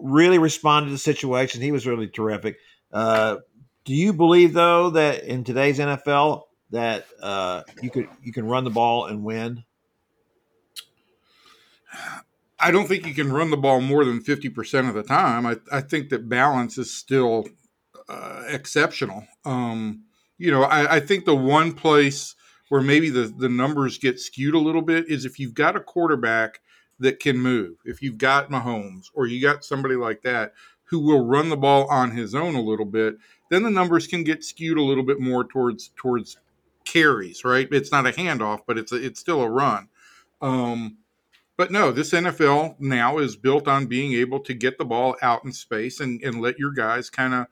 really responded to the situation. He was really terrific. Uh, do you believe though that in today's NFL that uh, you could you can run the ball and win? I don't think you can run the ball more than 50% of the time. I, I think that balance is still uh, exceptional. Um, you know, I, I, think the one place where maybe the, the numbers get skewed a little bit is if you've got a quarterback that can move, if you've got Mahomes or you got somebody like that who will run the ball on his own a little bit, then the numbers can get skewed a little bit more towards towards carries, right? It's not a handoff, but it's a, it's still a run. Um, but no, this NFL now is built on being able to get the ball out in space and, and let your guys kind of,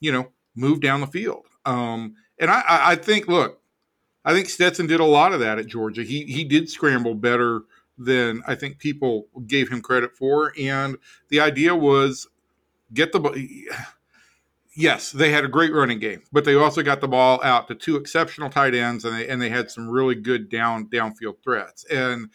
you know, move down the field. Um, and I, I think, look, I think Stetson did a lot of that at Georgia. He he did scramble better than I think people gave him credit for. And the idea was get the ball. Yes, they had a great running game, but they also got the ball out to two exceptional tight ends, and they and they had some really good down downfield threats. And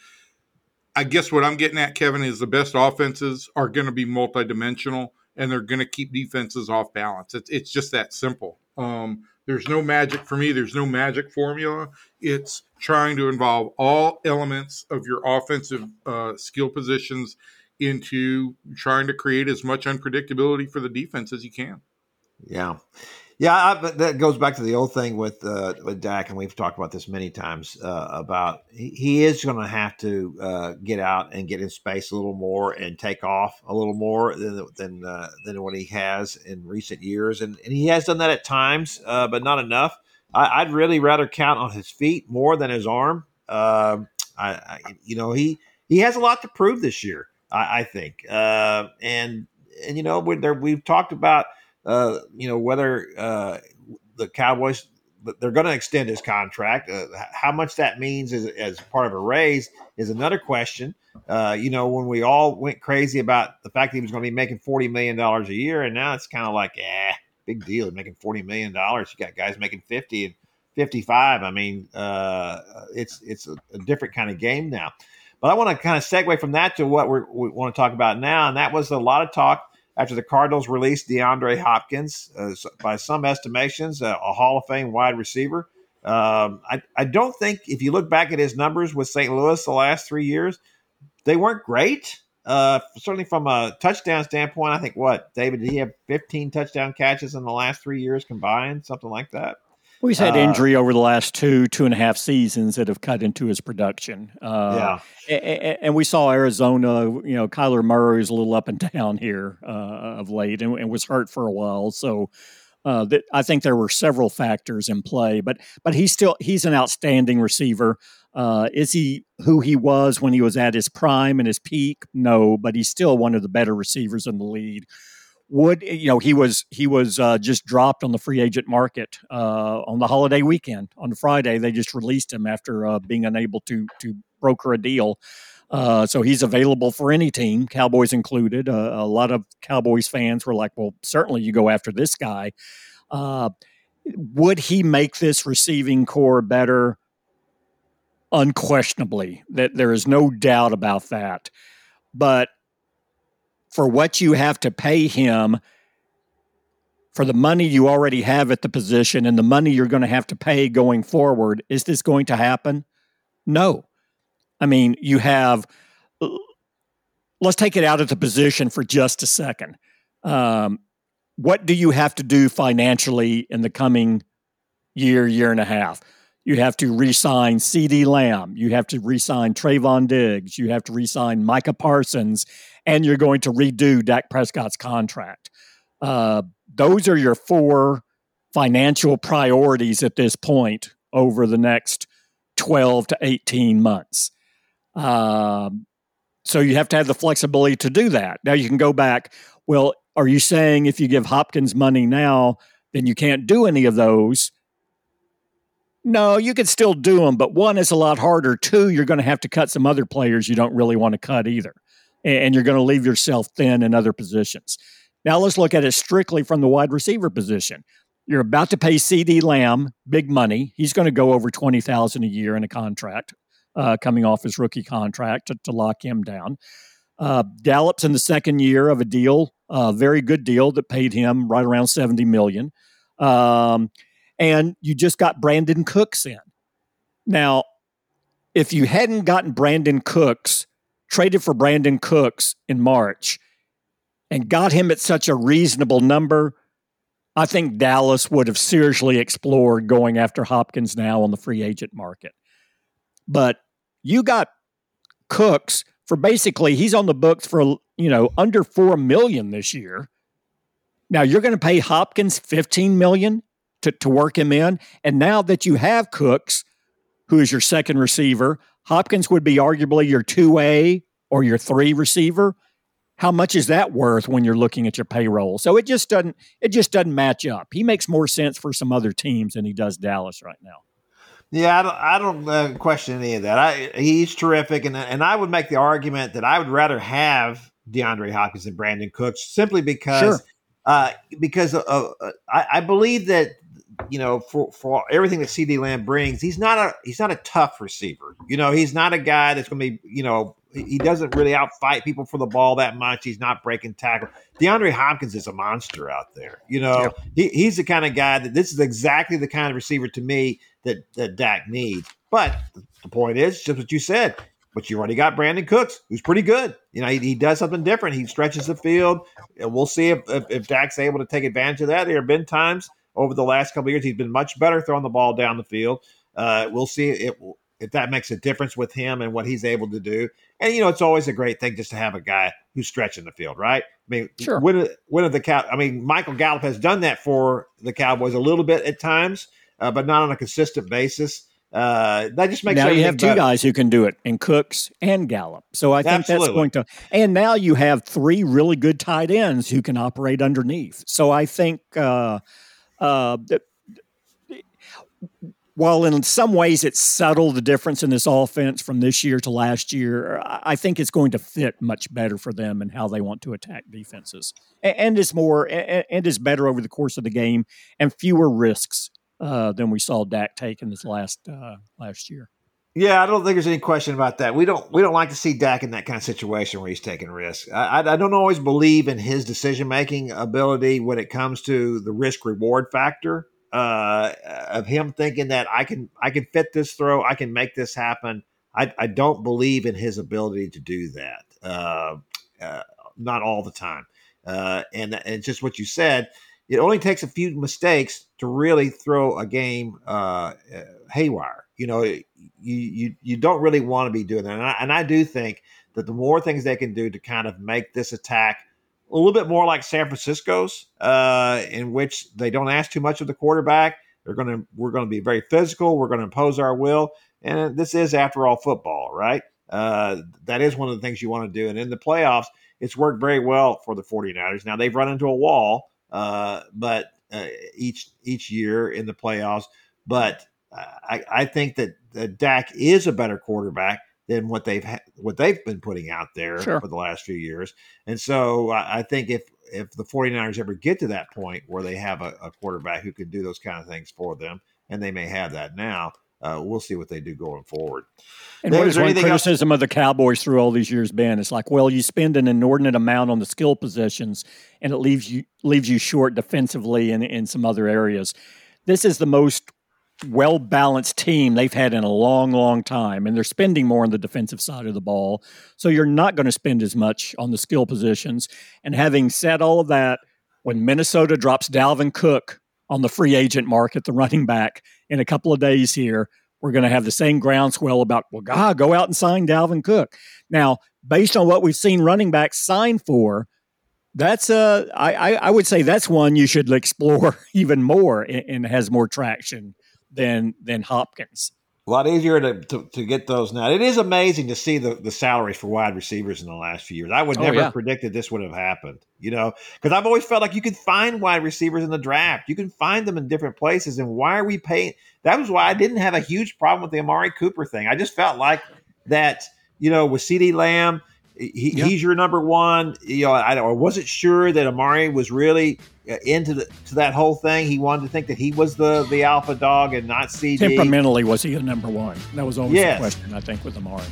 I guess what I'm getting at, Kevin, is the best offenses are going to be multidimensional and they're going to keep defenses off balance. It's, it's just that simple. Um, there's no magic for me. There's no magic formula. It's trying to involve all elements of your offensive uh, skill positions into trying to create as much unpredictability for the defense as you can. Yeah. Yeah, I, but that goes back to the old thing with uh, with Dak, and we've talked about this many times uh, about he, he is going to have to uh, get out and get in space a little more and take off a little more than than uh, than what he has in recent years, and, and he has done that at times, uh, but not enough. I, would really rather count on his feet more than his arm. Um, I, I, you know, he he has a lot to prove this year. I, I think, uh, and and you know, we we've talked about uh, you know, whether uh, the Cowboys they're going to extend his contract. Uh, how much that means as, as part of a raise is another question. Uh, you know, when we all went crazy about the fact that he was going to be making forty million dollars a year, and now it's kind of like, eh, big deal, making forty million dollars. You got guys making fifty and fifty-five. I mean, uh, it's it's a, a, different kind of game now. But I want to kind of segue from that to what we want to talk about now, and that was a lot of talk after the Cardinals released DeAndre Hopkins, uh, by some estimations, uh, a Hall of Fame wide receiver. Um, I, I don't think if you look back at his numbers with St. Louis the last three years, they weren't great. Uh, certainly from a touchdown standpoint, I think what David did he have 15 touchdown catches in the last three years combined, something like that. Well, he's had uh, injury over the last two, two and a half seasons that have cut into his production. Uh, yeah. And, and, we saw Arizona, you know, Kyler Murray is a little up and down here uh, of late and, and, was hurt for a while. So uh, that, I think there were several factors in play, but but he's still he's an outstanding receiver. Uh, is he who he was when he was at his prime and his peak? No, but he's still one of the better receivers in the league would you know he was he was uh, just dropped on the free agent market uh, on the holiday weekend on Friday. They just released him after uh, being unable to to broker a deal. Uh, so he's available for any team, Cowboys included. Uh, a lot of Cowboys fans were like, "Well, certainly you go after this guy." Uh, would he make this receiving corps better? Unquestionably, that there is no doubt about that. But for what you have to pay him for the money you already have at the position and the money you're going to have to pay going forward, is this going to happen? No. I mean, you have, let's take it out of the position for just a second. Um, what do you have to do financially in the coming year, year and a half? You have to re-sign CeeDee Lamb. You have to re-sign Trevon Diggs. You have to re-sign Micah Parsons, and you're going to redo Dak Prescott's contract. Uh, those are your four financial priorities at this point over the next 12 to 18 months. Um, so you have to have the flexibility to do that. Now you can go back. Well, are you saying if you give Hopkins money now, then you can't do any of those? No, you could still do them, but one is a lot harder. Two, you're going to have to cut some other players you don't really want to cut either. And you're going to leave yourself thin in other positions. Now let's look at it strictly from the wide receiver position. You're about to pay CeeDee Lamb big money. He's going to go over 20000 a year in a contract, uh, coming off his rookie contract to, to lock him down. Uh, Gallup's in the second year of a deal, a very good deal that paid him right around 70 million. Um, and you just got Brandin Cooks in. Now, if you hadn't gotten Brandin Cooks, traded for Brandin Cooks in March, and got him at such a reasonable number, I think Dallas would have seriously explored going after Hopkins now on the free agent market. But you got Cooks for basically he's on the books for you know under 4 million this year. Now you're going to pay Hopkins 15 million to, to work him in. And now that you have Cooks, who is your second receiver, Hopkins would be arguably your 2A or your 3 receiver. How much is that worth when you're looking at your payroll? So it just doesn't it just doesn't match up. He makes more sense for some other teams than he does Dallas right now. Yeah, I don't, I don't uh, question any of that. I, he's terrific, and and I would make the argument that I would rather have DeAndre Hopkins and Brandin Cooks simply because sure. uh, because uh, I, I, believe that you know, for, for everything that CeeDee Lamb brings, he's not a he's not a tough receiver. You know, he's not a guy that's going to be, you know, he doesn't really outfight people for the ball that much. He's not breaking tackle. DeAndre Hopkins is a monster out there. You know, yeah. he, he's the kind of guy that this is exactly the kind of receiver to me that that Dak needs. But the point is, just what you said. But you already got Brandin Cooks, who's pretty good. You know, he, he does something different. He stretches the field. And we'll see if, if, if Dak's able to take advantage of that. There have been times over the last couple years. He's been much better throwing the ball down the field. Uh, we'll see if, if that makes a difference with him and what he's able to do. And you know, it's always a great thing just to have a guy who's stretching the field, right? I mean, sure. When when of the cow? I mean, Michael Gallup has done that for the Cowboys a little bit at times, uh, but not on a consistent basis. Uh, that just makes now you have two better. guys who can do it, and Cooks and Gallup. So I think Absolutely. that's going to. And now you have three really good tight ends who can operate underneath. So I think. Uh, uh, while in some ways it's subtle the difference in this offense from this year to last year, I think it's going to fit much better for them and how they want to attack defenses, and is more and is better over the course of the game and fewer risks uh, than we saw Dak take in this last uh, last year. Yeah, I don't think there's any question about that. We don't we don't like to see Dak in that kind of situation where he's taking risks. I, I, don't always believe in his decision making ability when it comes to the risk reward factor uh, of him thinking that I can I can fit this throw, I can make this happen. I, I don't believe in his ability to do that. Uh, uh, not all the time. Uh, and and just what you said, it only takes a few mistakes to really throw a game uh, haywire. You know, you you you don't really want to be doing that. And I, and I do think that the more things they can do to kind of make this attack a little bit more like San Francisco's, uh, in which they don't ask too much of the quarterback. They're going to we're going to be very physical. We're going to impose our will, and this is after all football, right? Uh, that is one of the things you want to do. And in the playoffs, it's worked very well for the 49ers. Now they've run into a wall, uh, but uh, each each year in the playoffs, but I, I think that, that Dak is a better quarterback than what they've ha- what they've been putting out there sure. for the last few years. And so I, I, think if if the 49ers ever get to that point where they have a, a, quarterback who can do those kind of things for them, and they may have that now, uh, we'll see what they do going forward. And what is one criticism else? of the Cowboys through all these years been? It's like, well, you spend an inordinate amount on the skill positions, and it leaves you leaves you short defensively and in some other areas. This is the most well balanced team they've had in a long, long time, and they're spending more on the defensive side of the ball. So you're not going to spend as much on the skill positions. And having said all of that, when Minnesota drops Dalvin Cook on the free agent market, the running back, in a couple of days here, we're going to have the same groundswell about, well, God, go out and sign Dalvin Cook. Now, based on what we've seen running backs sign for, that's uh, a I, I would say that's one you should explore even more and, and has more traction than than Hopkins. A lot easier to, to, to, get those now. It is amazing to see the, the salaries for wide receivers in the last few years. I would Oh, never yeah. have predicted this would have happened, you know, because I've always felt like you could find wide receivers in the draft. You can find them in different places. And why are we paying? That was why I didn't have a huge problem with the Amari Cooper thing. I just felt like that, you know, with CeeDee Lamb, he, Yeah. he's your number one. You know, I, I wasn't sure that Amari was really into the, to that whole thing. He wanted to think that he was the the alpha dog and not CeeDee. Temperamentally, was he a number one? That was always Yes. the question, I think, with Amari.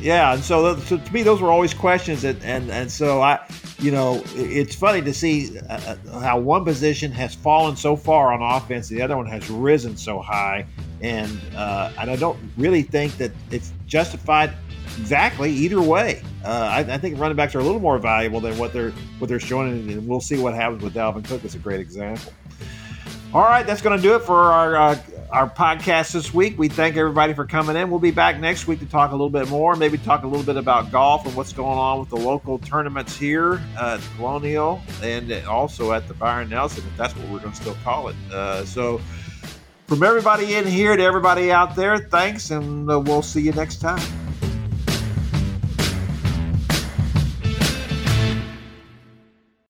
Yeah, and so, so to me, those were always questions, and and, and so I, you know, it's funny to see uh, uh, how one position has fallen so far on offense, the other one has risen so high, and uh, and I don't really think that it's justified exactly either way. Uh, I, I think running backs are a little more valuable than what they're what they're showing, and we'll see what happens with Dalvin Cook. Is a great example. All right, that's going to do it for our uh, our podcast this week. We thank everybody for coming in. We'll be back next week to talk a little bit more, maybe talk a little bit about golf and what's going on with the local tournaments here at Colonial and also at the Byron Nelson, if that's what we're going to still call it. Uh, so, from everybody in here to everybody out there, thanks, and uh, we'll see you next time.